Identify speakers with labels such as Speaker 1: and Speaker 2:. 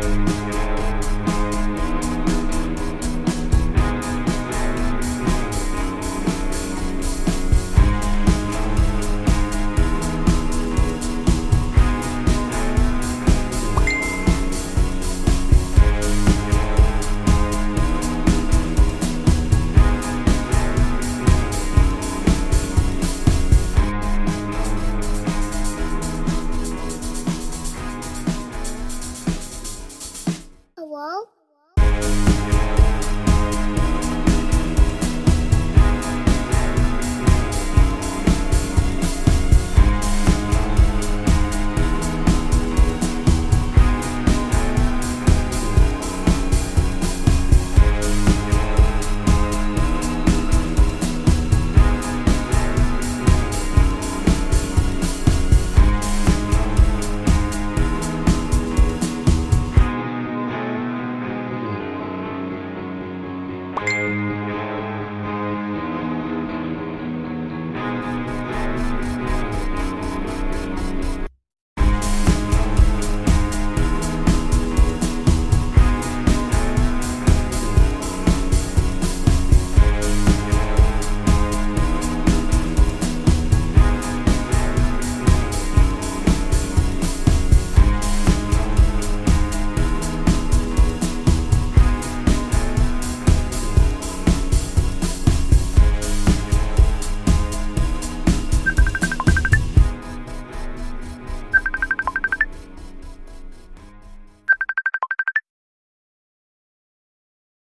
Speaker 1: Bye.